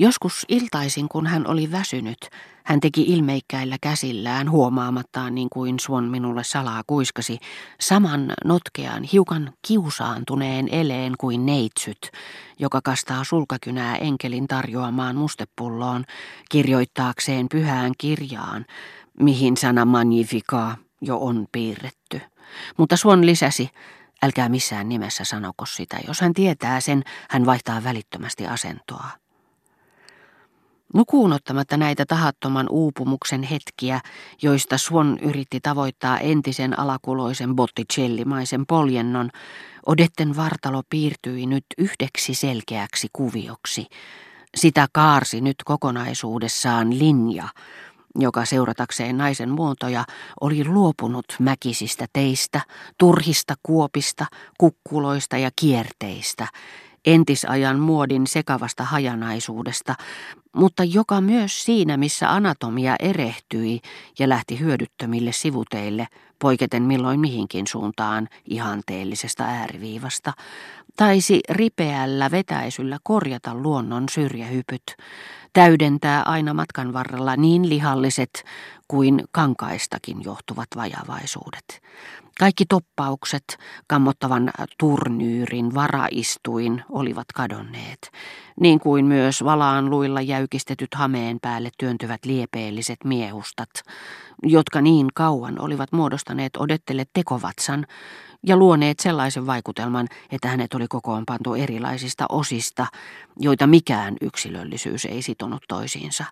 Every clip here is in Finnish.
Joskus iltaisin, kun hän oli väsynyt, hän teki ilmeikkäillä käsillään huomaamattaan niin kuin Suon minulle salaa kuiskasi, saman notkean, hiukan kiusaantuneen eleen kuin neitsyt, joka kastaa sulkakynää enkelin tarjoamaan mustepulloon, kirjoittaakseen pyhään kirjaan, mihin sana magnifica jo on piirretty. Mutta Suon lisäsi, älkää missään nimessä sanoko sitä, jos hän tietää sen, hän vaihtaa välittömästi asentoa. Nukuun ottamatta näitä tahattoman uupumuksen hetkiä, joista Swan yritti tavoittaa entisen alakuloisen botticellimaisen poljennon, Odetten vartalo piirtyi nyt yhdeksi selkeäksi kuvioksi. Sitä kaarsi nyt kokonaisuudessaan linja, joka seuratakseen naisen muotoja oli luopunut mäkisistä teistä, turhista kuopista, kukkuloista ja kierteistä, entisajan muodin sekavasta hajanaisuudesta, mutta joka myös siinä, missä anatomia erehtyi ja lähti hyödyttömille sivuteille, poiketen milloin mihinkin suuntaan ihanteellisesta ääriviivasta, taisi ripeällä vetäisyllä korjata luonnon syrjähypyt, täydentää aina matkan varrella niin lihalliset kuin kankaistakin johtuvat vajavaisuudet. Kaikki toppaukset, kammottavan turnyyrin varaistuin olivat kadonneet, niin kuin myös valaan luilla jäykistetyt hameen päälle työntyvät liepeelliset miehustat, jotka niin kauan olivat muodostaneet odettele tekovatsan ja luoneet sellaisen vaikutelman, että hänet oli kokoon pantu erilaisista osista, joita mikään yksilöllisyys ei sitonut toisiinsa.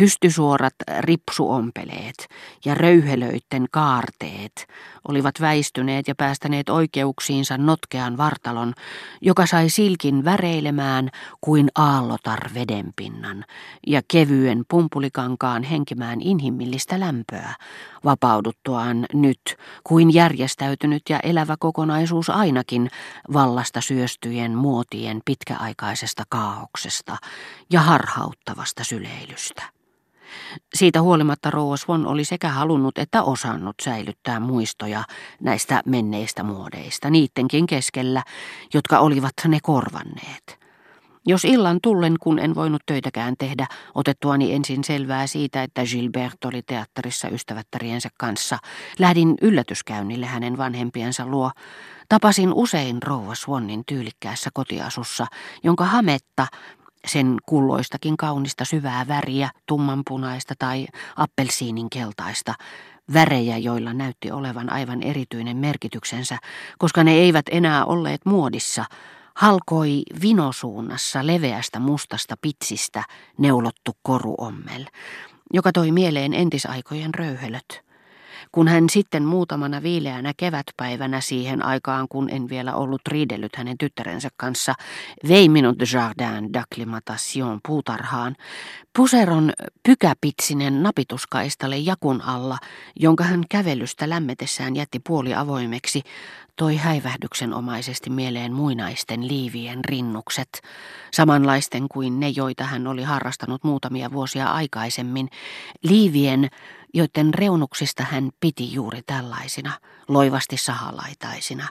Pystysuorat ripsuompeleet ja röyhelöitten kaarteet olivat väistyneet ja päästäneet oikeuksiinsa notkean vartalon, joka sai silkin väreilemään kuin aallotar vedenpinnan ja kevyen pumpulikankaan henkimään inhimillistä lämpöä, vapauduttuaan nyt kuin järjestäytynyt ja elävä kokonaisuus ainakin vallasta syöstyjen muotien pitkäaikaisesta kaauksesta ja harhauttavasta syleilystä. Siitä huolimatta Rouva Swan oli sekä halunnut että osannut säilyttää muistoja näistä menneistä muodeista, niidenkin keskellä, jotka olivat ne korvanneet. Jos illan tullen, kun en voinut töitäkään tehdä, otettuani ensin selvää siitä, että Gilbert oli teatterissa ystävättäriensä kanssa, lähdin yllätyskäynnille hänen vanhempiensa luo. Tapasin usein rouva Swannin tyylikkäässä kotiasussa, jonka hametta sen kulloistakin kaunista syvää väriä, tummanpunaista tai appelsiinin keltaista, värejä, joilla näytti olevan aivan erityinen merkityksensä, koska ne eivät enää olleet muodissa, halkoi vinosuunnassa leveästä mustasta pitsistä neulottu koruommel, joka toi mieleen entisaikojen röyhelöt. Kun hän sitten muutamana viileänä kevätpäivänä siihen aikaan, kun en vielä ollut riidellyt hänen tyttärensä kanssa, vei minut Jardin d'Acclimatation puutarhaan, puseron pykäpitsinen napituskaistalle jakun alla, jonka hän kävelystä lämmetessään jätti puoli avoimeksi, toi häivähdyksenomaisesti mieleen muinaisten liivien rinnukset, samanlaisten kuin ne, joita hän oli harrastanut muutamia vuosia aikaisemmin, liivien joiden reunuksista hän piti juuri tällaisina, loivasti sahalaitaisina,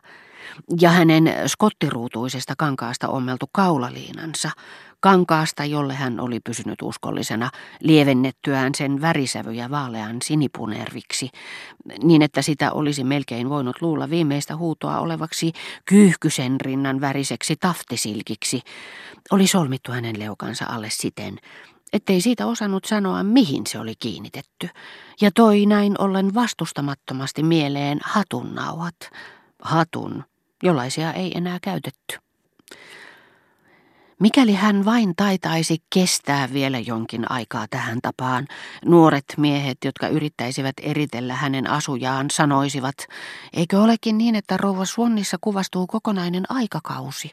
ja hänen skottiruutuisesta kankaasta ommeltu kaulaliinansa, kankaasta, jolle hän oli pysynyt uskollisena, lievennettyään sen värisävyjä vaalean sinipunerviksi, niin että sitä olisi melkein voinut luulla viimeistä huutoa olevaksi kyyhkysen rinnan väriseksi taftisilkiksi, oli solmittu hänen leukansa alle siten, ettei siitä osannut sanoa, mihin se oli kiinnitetty, ja toi näin ollen vastustamattomasti mieleen hatunnauhat. Hatun, jollaisia ei enää käytetty. Mikäli hän vain taitaisi kestää vielä jonkin aikaa tähän tapaan, nuoret miehet, jotka yrittäisivät eritellä hänen asujaan, sanoisivat, eikö olekin niin, että rouva Suonnissa kuvastuu kokonainen aikakausi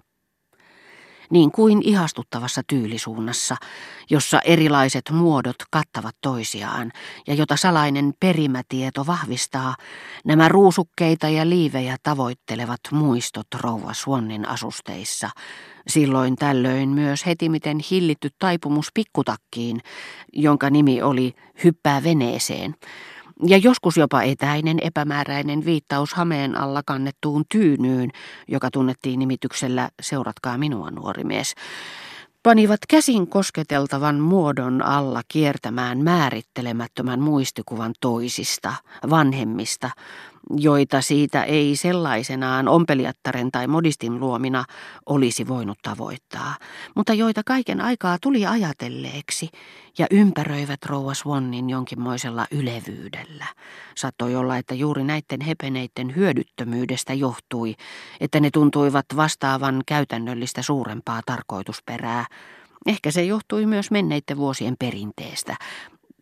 niin kuin ihastuttavassa tyylisuunnassa, jossa erilaiset muodot kattavat toisiaan ja jota salainen perimätieto vahvistaa, nämä ruusukkeita ja liivejä tavoittelevat muistot rouva Suonnin asusteissa, silloin tällöin myös heti miten hillitty taipumus pikkutakkiin, jonka nimi oli Hyppää veneeseen, ja joskus jopa etäinen epämääräinen viittaus hameen alla kannettuun tyynyyn, joka tunnettiin nimityksellä Seuratkaa minua, nuori mies. panivat käsin kosketeltavan muodon alla kiertämään määrittelemättömän muistikuvan toisista, vanhemmista, joita siitä ei sellaisenaan ompelijattaren tai modistin luomina olisi voinut tavoittaa, mutta joita kaiken aikaa tuli ajatelleeksi ja ympäröivät rouva Swannin jonkinmoisella ylevyydellä. Sattoi olla, että juuri näiden hepeneiden hyödyttömyydestä johtui, että ne tuntuivat vastaavan käytännöllistä suurempaa tarkoitusperää, Ehkä se johtui myös menneiden vuosien perinteestä,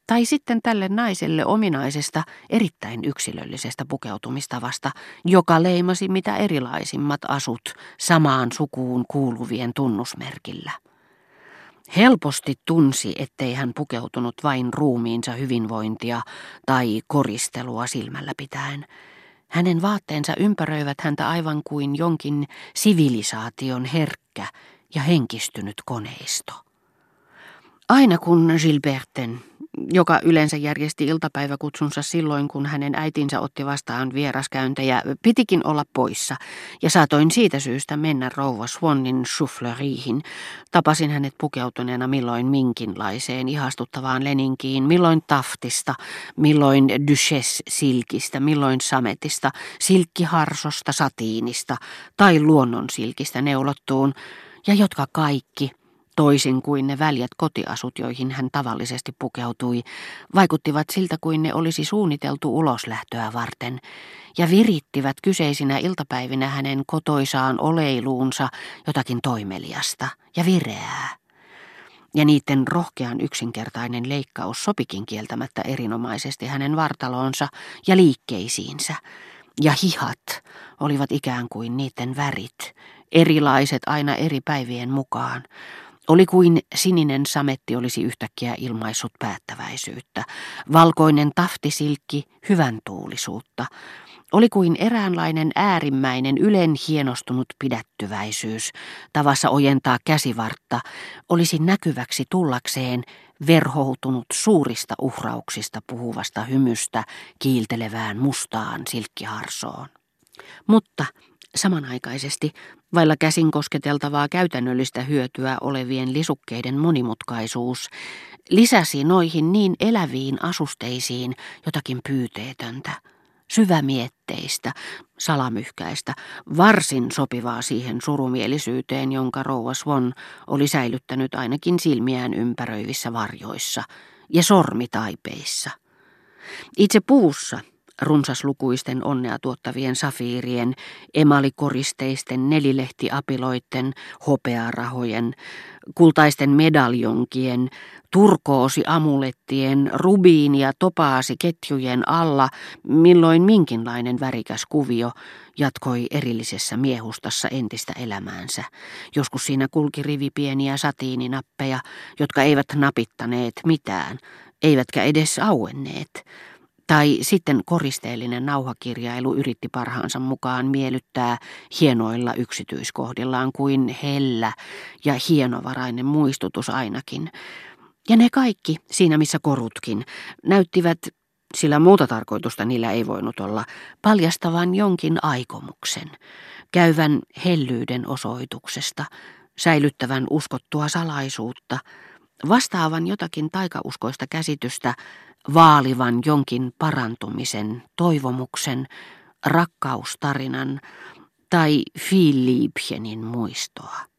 tai sitten tälle naiselle ominaisesta, erittäin yksilöllisestä pukeutumistavasta, joka leimasi mitä erilaisimmat asut samaan sukuun kuuluvien tunnusmerkillä. Helposti tunsi, ettei hän pukeutunut vain ruumiinsa hyvinvointia tai koristelua silmällä pitäen. Hänen vaatteensa ympäröivät häntä aivan kuin jonkin sivilisaation herkkä ja henkistynyt koneisto. Aina kun Gilberten, joka yleensä järjesti iltapäiväkutsunsa silloin, kun hänen äitinsä otti vastaan vieraskäyntejä, pitikin olla poissa, ja saatoin siitä syystä mennä rouva Swannin souffleuriihin. Tapasin hänet pukeutuneena milloin minkinlaiseen ihastuttavaan leninkiin, milloin taftista, milloin duchesse-silkistä, milloin sametista, silkkiharsosta, satiinista tai luonnonsilkistä neulottuun, ja jotka kaikki – Toisin kuin ne väljät kotiasut, joihin hän tavallisesti pukeutui, vaikuttivat siltä kuin ne olisi suunniteltu uloslähtöä varten, ja virittivät kyseisinä iltapäivinä hänen kotoisaan oleiluunsa jotakin toimeliasta ja vireää. Ja niiden rohkean yksinkertainen leikkaus sopikin kieltämättä erinomaisesti hänen vartaloonsa ja liikkeisiinsä, ja hihat olivat ikään kuin niiden värit, erilaiset aina eri päivien mukaan, oli kuin sininen sametti olisi yhtäkkiä ilmaissut päättäväisyyttä, valkoinen taftisilkki hyvän tuulisuutta. Oli kuin eräänlainen äärimmäinen ylen hienostunut pidättyväisyys, tavassa ojentaa käsivartta, olisi näkyväksi tullakseen verhoutunut suurista uhrauksista puhuvasta hymystä kiiltelevään mustaan silkkiharsoon. Mutta Samanaikaisesti, vailla käsin kosketeltavaa käytännöllistä hyötyä olevien lisukkeiden monimutkaisuus, lisäsi noihin niin eläviin asusteisiin jotakin pyyteetöntä, syvämietteistä, salamyhkäistä, varsin sopivaa siihen surumielisyyteen, jonka rouva Swan oli säilyttänyt ainakin silmiään ympäröivissä varjoissa ja sormitaipeissa. Itse puussa – runsaslukuisten onnea tuottavien safiirien, emalikoristeisten nelilehtiapiloitten, hopearahojen, kultaisten medaljonkien, turkoosiamulettien, rubiin- ja topaasiketjujen alla, milloin minkinlainen värikäs kuvio jatkoi erillisessä miehustassa entistä elämäänsä. Joskus siinä kulki rivi pieniä satiininappeja, jotka eivät napittaneet mitään, eivätkä edes auenneet. Tai sitten koristeellinen nauhakirjailu yritti parhaansa mukaan miellyttää hienoilla yksityiskohdillaan kuin hellä ja hienovarainen muistutus ainakin. Ja ne kaikki, siinä missä korutkin, näyttivät, sillä muuta tarkoitusta niillä ei voinut olla, paljastavan jonkin aikomuksen, käyvän hellyyden osoituksesta, säilyttävän uskottua salaisuutta, vastaavan jotakin taikauskoista käsitystä vaalivan jonkin parantumisen, toivomuksen, rakkaustarinan tai Philippenin muistoa.